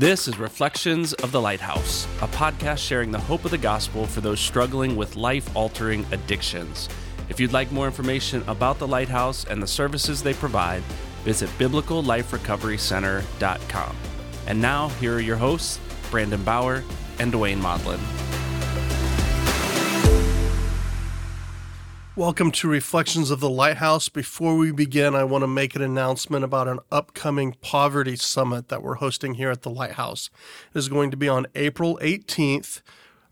This is Reflections of the Lighthouse, a podcast sharing the hope of the gospel for those struggling with life altering addictions. If you'd like more information about the Lighthouse and the services they provide, visit biblicalliferecoverycenter.com. And now, here are your hosts, Brandon Bower and Duane Modlin. Welcome to Reflections of the Lighthouse. Before we begin, I want to make an announcement about an upcoming poverty summit that we're hosting here at the Lighthouse. It is going to be on April 18th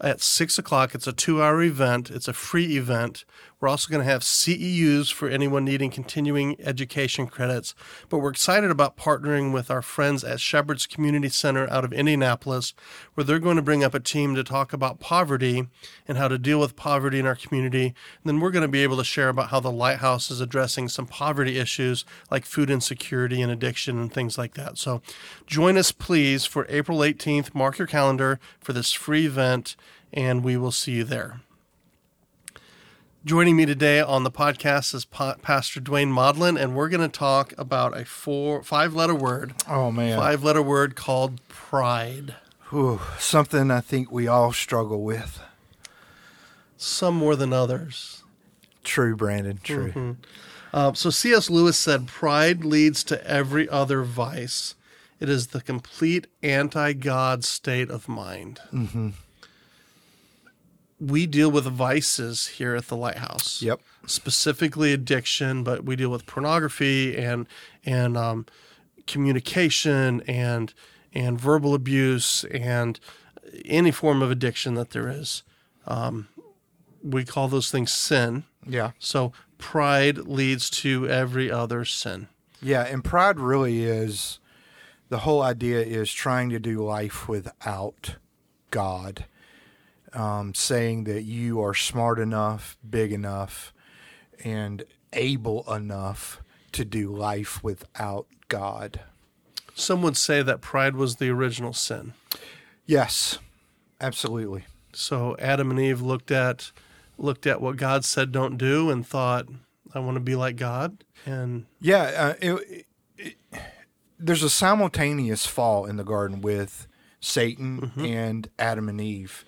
at 6 o'clock. It's a two hour event, it's a free event. We're also going to have CEUs for anyone needing continuing education credits. But we're excited about partnering with our friends at Shepherd's Community Center out of Indianapolis, where they're going to bring up a team to talk about poverty and how to deal with poverty in our community. And then we're going to be able to share about how the Lighthouse is addressing some poverty issues like food insecurity and addiction and things like that. So join us, please, for April 18th. Mark your calendar for this free event, and we will see you there. Joining me today on the podcast is pa- Pastor Duane Modlin, and we're going to talk about a four, five-letter word. Oh man, five-letter word called pride. Whew, something I think we all struggle with. Some more than others. True, Brandon. True. Mm-hmm. Uh, so C.S. Lewis said, "Pride leads to every other vice. It is the complete anti-God state of mind." Mm-hmm we deal with vices here at the lighthouse. Yep. Specifically addiction, but we deal with pornography and and um, communication and and verbal abuse and any form of addiction that there is. Um, we call those things sin. Yeah. So pride leads to every other sin. Yeah, and pride really is the whole idea is trying to do life without God um, saying that you are smart enough, big enough, and able enough to do life without God. Some would say that pride was the original sin. Yes, absolutely. So Adam and Eve looked at looked at what God said don't do and thought, I want to be like God. And yeah, uh, it, it, there's a simultaneous fall in the garden with Satan mm-hmm. and Adam and Eve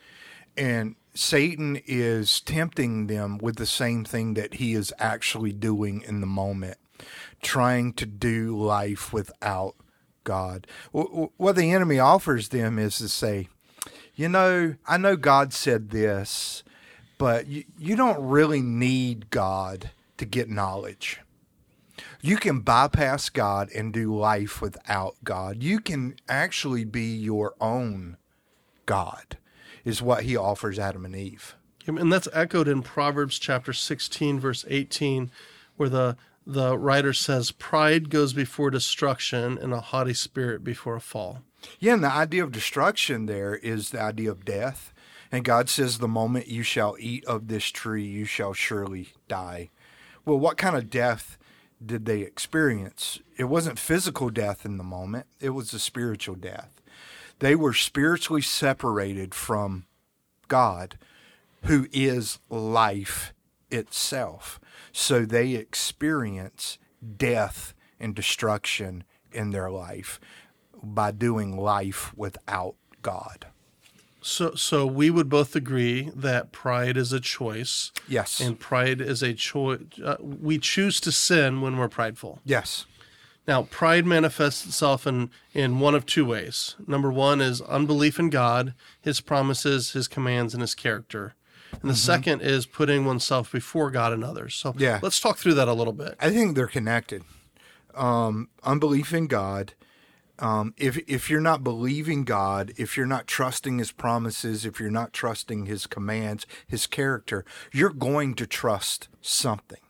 and Satan is tempting them with the same thing that he is actually doing in the moment, trying to do life without God. What the enemy offers them is to say, you know, I know God said this, but you, you don't really need God to get knowledge. You can bypass God and do life without God. You can actually be your own God is what he offers Adam and Eve. And that's echoed in Proverbs chapter 16, verse 18, where the, the writer says, Pride goes before destruction and a haughty spirit before a fall. Yeah, and the idea of destruction there is the idea of death. And God says, The moment you shall eat of this tree, you shall surely die. Well, what kind of death did they experience? It wasn't physical death in the moment, it was a spiritual death. They were spiritually separated from God, who is life itself. So they experience death and destruction in their life by doing life without God. So, so we would both agree that pride is a choice. Yes. And pride is a choice. Uh, we choose to sin when we're prideful. Yes. Now, pride manifests itself in, in one of two ways. Number one is unbelief in God, his promises, his commands, and his character. And the mm-hmm. second is putting oneself before God and others. So yeah. let's talk through that a little bit. I think they're connected. Um, unbelief in God. Um, if if you're not believing God, if you're not trusting His promises, if you're not trusting His commands, His character, you're going to trust something.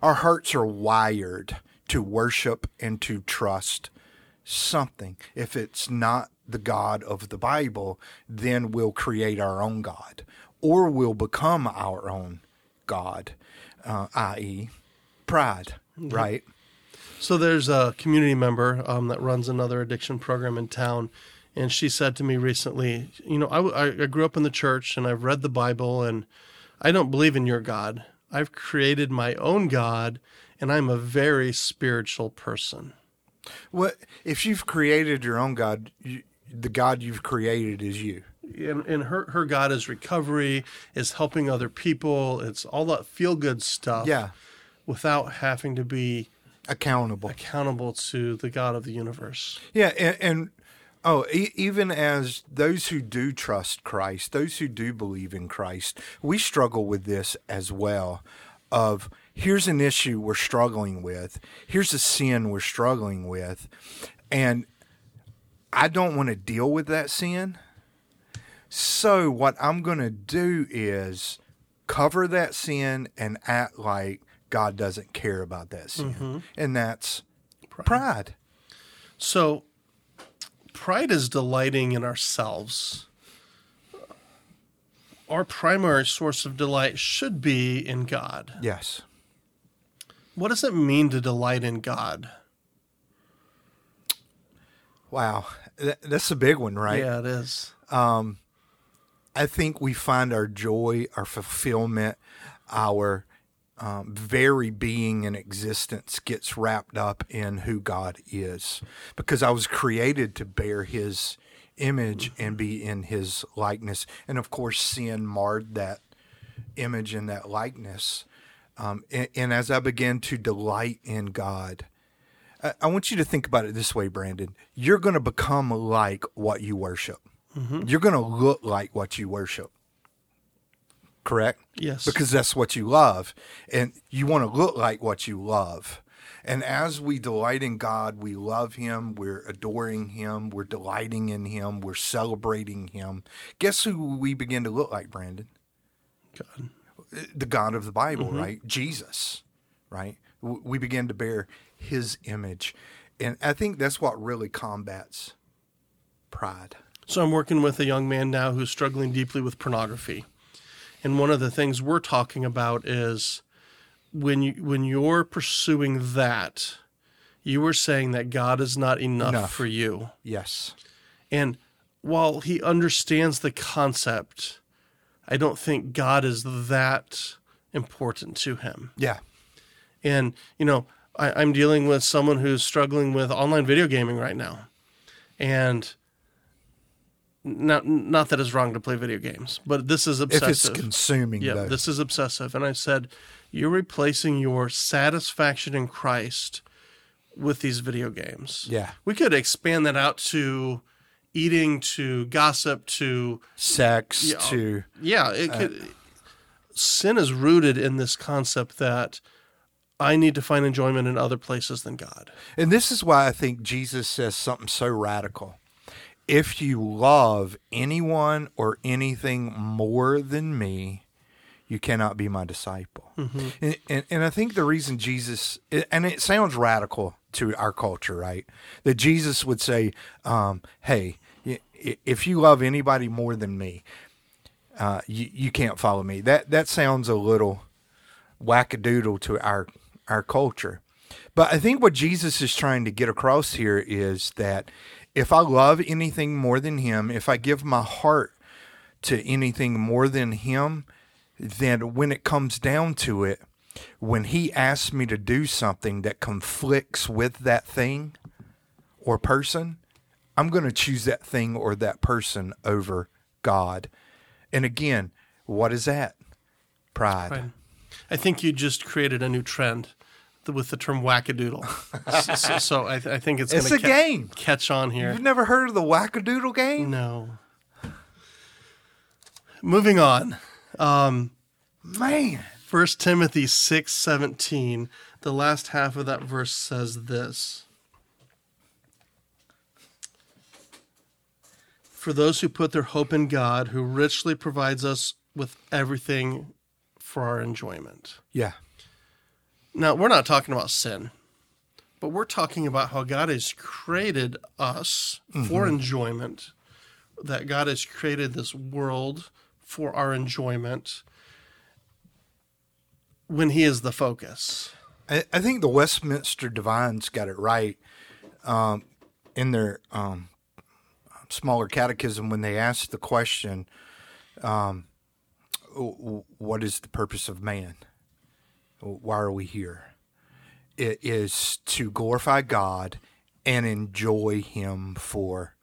Our hearts are wired to worship and to trust something. If it's not the God of the Bible, then we'll create our own God or we'll become our own God, uh, i.e., pride, mm-hmm. right? So there's a community member um, that runs another addiction program in town. And she said to me recently, You know, I, I grew up in the church and I've read the Bible and I don't believe in your God. I've created my own God and I'm a very spiritual person. What if you've created your own God? You, the God you've created is you. and, and her her God is recovery, is helping other people. It's all that feel good stuff. Yeah. Without having to be Accountable. accountable to the God of the universe. Yeah, and, and oh, e- even as those who do trust Christ, those who do believe in Christ, we struggle with this as well. Of here's an issue we're struggling with, here's a sin we're struggling with, and I don't want to deal with that sin. So what I'm going to do is cover that sin and act like God doesn't care about that sin, mm-hmm. and that's pride. So, pride is delighting in ourselves. Our primary source of delight should be in God. Yes. What does it mean to delight in God? Wow, Th- that's a big one, right? Yeah, it is. I think we find our joy, our fulfillment, our um, very being and existence gets wrapped up in who God is. Because I was created to bear His image and be in His likeness, and of course, sin marred that image and that likeness. Um, and, and as I began to delight in God, I, I want you to think about it this way, Brandon. You're going to become like what you worship. You're going to look like what you worship. Correct? Yes. Because that's what you love. And you want to look like what you love. And as we delight in God, we love Him, we're adoring Him, we're delighting in Him, we're celebrating Him. Guess who we begin to look like, Brandon? God. The God of the Bible, mm-hmm. right? Jesus, right? We begin to bear his image. And I think that's what really combats pride. So I'm working with a young man now who's struggling deeply with pornography. And one of the things we're talking about is when you when you're pursuing that, you were saying that God is not enough, Enough. for you. Yes. And while he understands the concept, I don't think God is that important to him. Yeah. And, you know, I, I'm dealing with someone who's struggling with online video gaming right now. And not not that it's wrong to play video games, but this is obsessive. If it's consuming, yeah, though. this is obsessive. And I said, You're replacing your satisfaction in Christ with these video games. yeah. We could expand that out to eating, to gossip, to Sex Yeah. to yeah, it uh, could. sin is rooted in this concept that I need to find enjoyment in other places than God. And this is why I think Jesus says something so radical. If you love anyone or anything more than me, you cannot be my disciple. Mm-hmm. And, and, and I think the reason Jesus, and it sounds radical to our culture, right? That Jesus would say, um, hey, if you love anybody more than me, uh, you, you can't follow me. That, that sounds a little wackadoodle to our our culture. But I think what Jesus is trying to get across here is that if I love anything more than him, if I give my heart to anything more than him, then when it comes down to it, when he asks me to do something that conflicts with that thing or person, I'm going to choose that thing or that person over God. And again, what is that? Pride. I think you just created a new trend with the term wackadoodle. so, so, so I, th- I think it's, It's going a game. catch on here. You've never heard of the wackadoodle game? No. Moving on. Um, Man. 1 Timothy 6:17, the last half of that verse says this For those who put their hope in God, who richly provides us with everything for our enjoyment. Yeah. Now, we're not talking about sin, but we're talking about how God has created us for mm-hmm. enjoyment, that God has created this world for our enjoyment when He is the focus. I, I think the Westminster Divines got it right um, in their um, smaller catechism when they asked the question, um, What is the purpose of man? Why are we here? It is to glorify God and enjoy Him for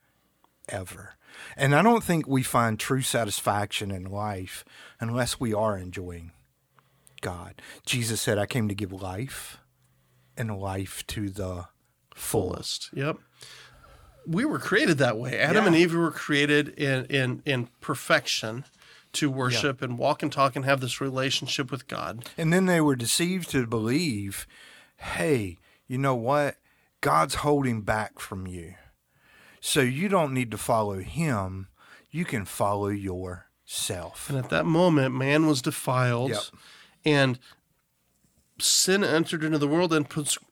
ever. And I don't think we find true satisfaction in life unless we are enjoying God. Jesus said, I came to give life and life to the fullest. Yep. We were created that way. Adam Yeah. and Eve were created in in in perfection to worship and walk and talk and have this relationship with God. And then they were deceived to believe, hey, you know what? God's holding back from you. So you don't need to follow him. You can follow yourself. And at that moment, man was defiled, Yep. And sin entered into the world and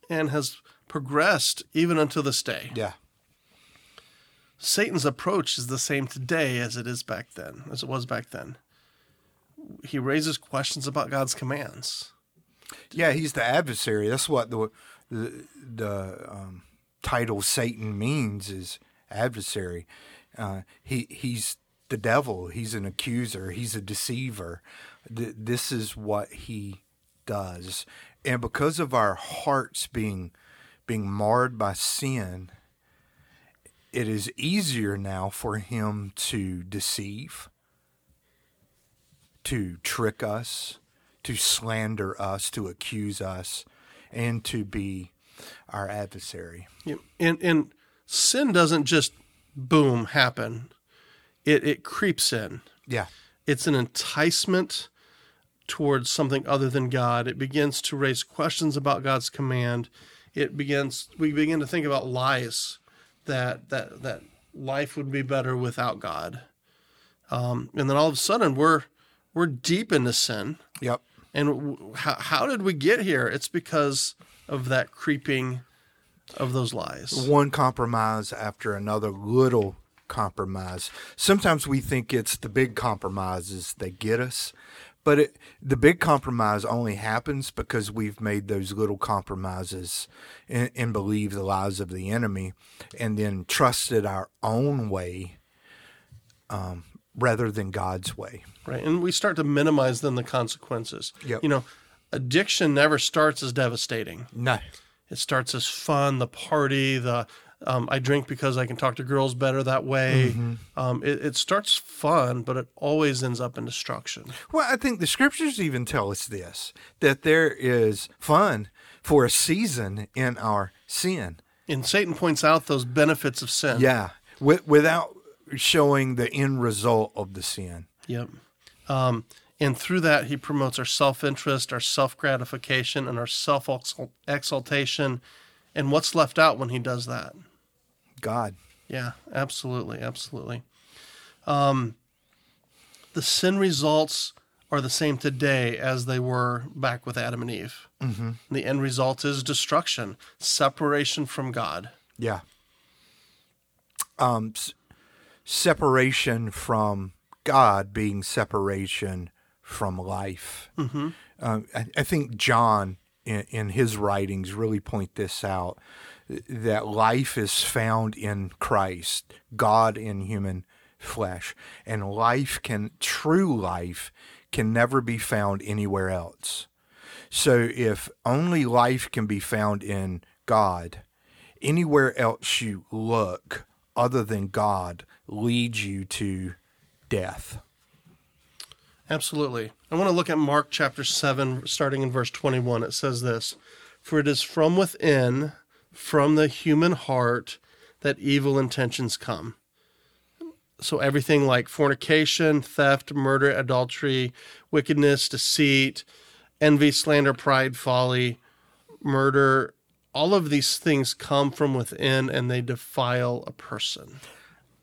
and has progressed even until this day. Yeah. Satan's approach is the same today as it is back then, as it was back then. He raises questions about God's commands. Yeah, he's the adversary. That's what the the, the um, title Satan means is adversary. Uh, he he's the devil. He's an accuser. He's a deceiver. Th- this is what he does, and because of our hearts being being marred by sin, it is easier now for him to deceive, to trick us, to slander us, to accuse us, and to be our adversary. You- And and sin doesn't just boom happen. It it creeps in. Yeah. It's an enticement towards something other than God. It begins to raise questions about God's command. It begins we begin to think about lies that that that life would be better without God. Um, and then all of a sudden we're we're deep into sin. Yep. And w- how, how did we get here? It's because of that creeping of those lies. One compromise after another little compromise. Sometimes we think it's the big compromises that get us, but it, the big compromise only happens because we've made those little compromises and, and believe the lies of the enemy and then trusted our own way um, rather than God's way. right? And we start to minimize then the consequences. Yep. You know, addiction never starts as devastating. No. It starts as fun, the party, the um, I drink because I can talk to girls better that way. Mm-hmm. Um, it, it starts fun, but it always ends up in destruction. Well, I think the scriptures even tell us this that there is fun for a season in our sin. And Satan points out those benefits of sin. Yeah, with, without showing the end result of the sin. Yep. Um, and through that, he promotes our self interest, our self gratification, and our self exaltation. And what's left out when he does that? God. Yeah, absolutely, absolutely. Um, the sin results are the same today as they were back with Adam and Eve. Mm-hmm. The end result is destruction, separation from God. Yeah. Um, s- separation from God being separation from life. Mm-hmm. Um, I, I think John, in, in his writings, really point this out that life is found in Christ, God in human flesh, and life can, true life, can never be found anywhere else. So if only life can be found in God, anywhere else you look other than God leads you to death. Absolutely. I want to look at Mark chapter 7, starting in verse 21. It says this For it is from within, from the human heart, that evil intentions come. So everything like fornication, theft, murder, adultery, wickedness, deceit, envy, slander, pride, folly, murder, all of these things come from within and they defile a person.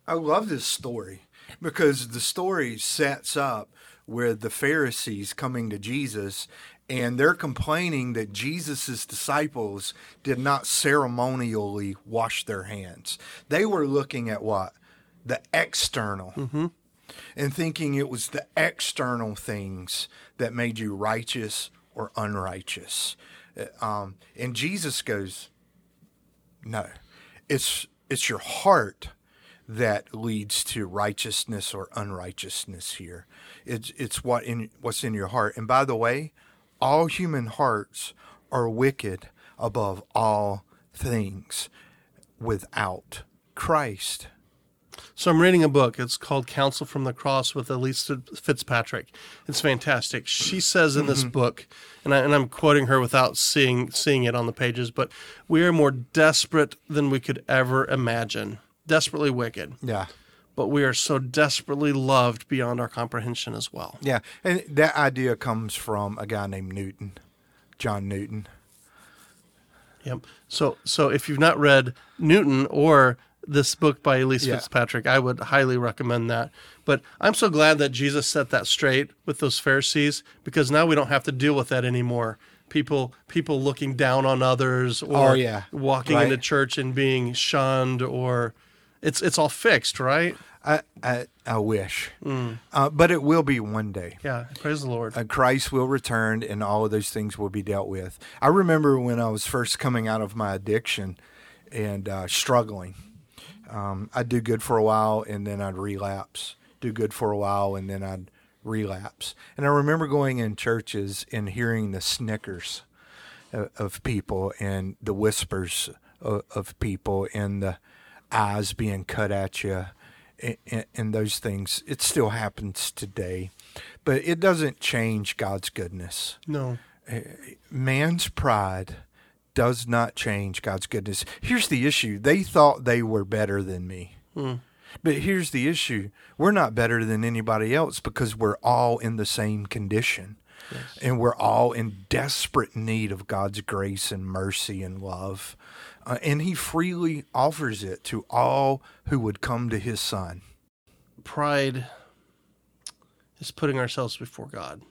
I love this story because the story sets up with the Pharisees coming to Jesus and they're complaining that Jesus' disciples did not ceremonially wash their hands. They were looking at what? The external. And thinking it was the external things that made you righteous or unrighteous. Uh, Um, and Jesus goes, no, it's it's your heart that leads to righteousness or unrighteousness here. It's it's what in what's in your heart. And by the way, all human hearts are wicked above all things without Christ. So I'm reading a book. It's called Counsel from the Cross with Elyse Fitzpatrick. It's fantastic. She says in this mm-hmm. book, and, I, and I'm quoting her without seeing seeing it on the pages, but we are more desperate than we could ever imagine. Desperately wicked, Yeah. but we are so desperately loved beyond our comprehension as well. Yeah. And that idea comes from a guy named Newton, John Newton. Yep. So so if you've not read Newton or this book by Elyse Yeah. Fitzpatrick, I would highly recommend that. But I'm so glad that Jesus set that straight with those Pharisees because now we don't have to deal with that anymore. People people looking down on others oh, or Oh, yeah. walking Right. into church and being shunned or it's it's all fixed, right? I, I, I wish. Mm. Uh, but it will be one day. Yeah, praise the Lord. Uh, Christ will return and all of those things will be dealt with. I remember when I was first coming out of my addiction and uh, struggling. Um, I'd do good for a while and then I'd relapse. Do good for a while and then I'd relapse. And I remember going in churches and hearing the snickers of, of people and the whispers of, of people and the eyes being cut at you and, and those things. It still happens today, but it doesn't change God's goodness. no. Eh, man's pride does not change God's goodness. Here's the issue they thought they were better than me. Hmm. But here's the issue we're not better than anybody else because we're all in the same condition. And we're all in desperate need of God's grace and mercy and love. Uh, and He freely offers it to all who would come to His Son. pride is putting ourselves before God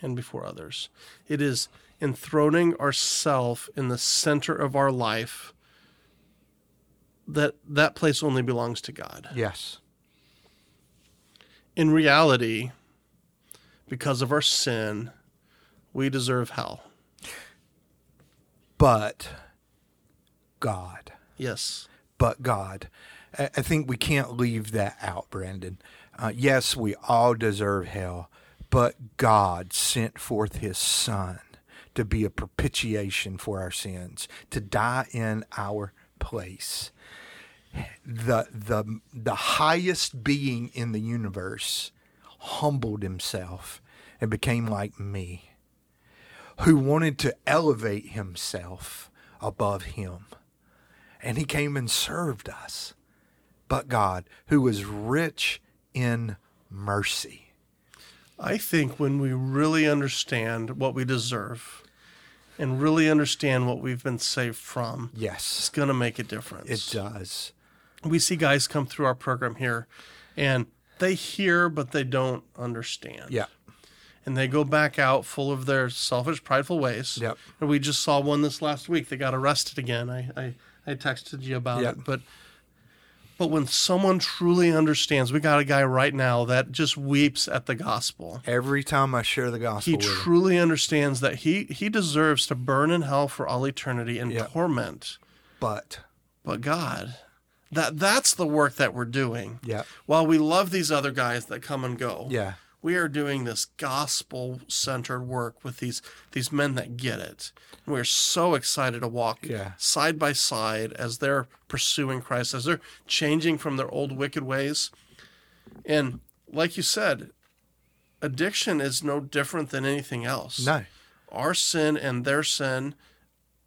and before others. It is enthroning ourself in the center of our life that that place only belongs to God. Yes. In reality, because of our sin, we deserve hell. But God. Yes. but God. I I think we can't leave that out, Brandon. Uh, yes, we all deserve hell, but God sent forth His Son to be a propitiation for our sins, to die in our place. The the the highest being in the universe humbled himself and became like me, who wanted to elevate himself above him and he came and served us. But God, who was rich in mercy. I think when we really understand what we deserve and really understand what we've been saved from, yes, it's going to make a difference. it does. we see guys come through our program here and they hear but they don't understand Yeah. and they go back out full of their selfish prideful ways Yep. and we just saw one this last week they got arrested again i i, I texted you about Yep. it but but when someone truly understands we got a guy right now that just weeps at the gospel Every time I share the he gospel him. truly understands that he he deserves to burn in hell for all eternity in Yep. torment But, but God. That that's the work that we're doing. yeah, While we love these other guys that come and go, yeah, we are doing this gospel centered work with these these men that get it. And we're so excited to walk Yeah. side by side as they're pursuing Christ, as they're changing from their old wicked ways. And like you said, addiction is no different than anything else. no. Our sin and their sin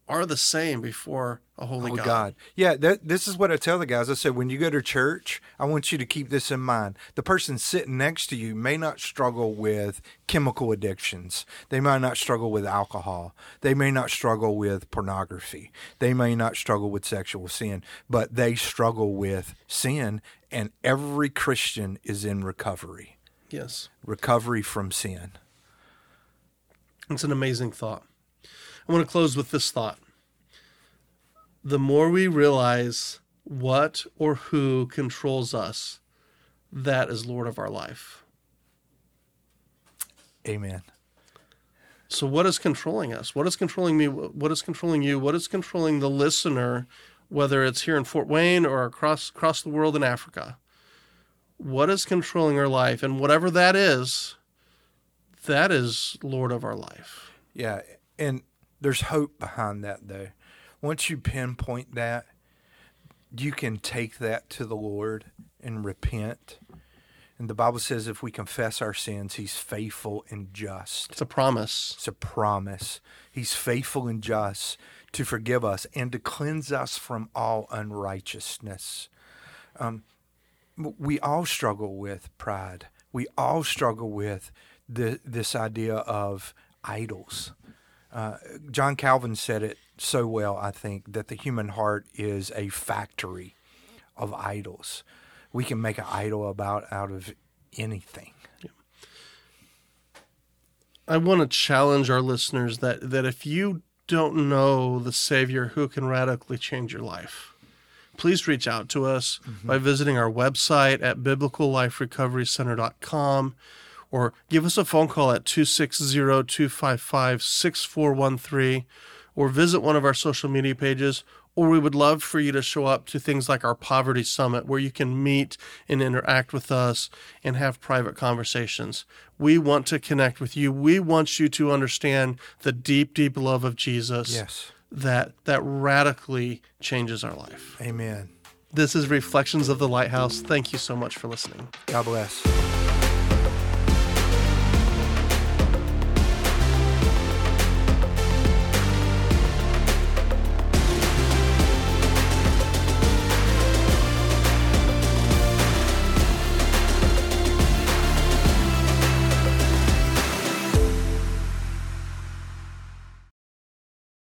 are the same before a holy Oh, God. God. Yeah, that, this is what I tell the guys. I said, when you go to church, I want you to keep this in mind. The person sitting next to you may not struggle with chemical addictions. They might not struggle with alcohol. They may not struggle with pornography. They may not struggle with sexual sin, but they struggle with sin, and every Christian is in recovery Yes. recovery from sin. It's an amazing thought. I want to close with this thought. The more we realize what or who controls us, that is Lord of our life. Amen. So, what is controlling us? What is controlling me? What is controlling you? What is controlling the listener, whether it's here in Fort Wayne or across across the world in Africa? What is controlling our life? And whatever that is, that is Lord of our life. Yeah, and there's hope behind that though. Once you pinpoint that, you can take that to the Lord and repent. And the Bible says if we confess our sins, He's faithful and just. It's a promise. It's a promise. He's faithful and just to forgive us and to cleanse us from all unrighteousness. Um, we all struggle with pride. We all struggle with the, this idea of idols. Uh, John Calvin said it so well, I think, that the human heart is a factory of idols. We can make an idol about out of anything. I want to challenge our listeners that, that if you don't know the Savior who can radically change your life, please reach out to us mm-hmm. by visiting our website at biblicalliferecoverycenter.com or give us a phone call at 260 255 6413 or visit one of our social media pages or we would love for you to show up to things like our poverty summit where you can meet and interact with us and have private conversations. We want to connect with you. We want you to understand the deep, deep love of Jesus. Yes. That that radically changes our life. Amen. This is Reflections of the Lighthouse. Thank you so much for listening. God bless.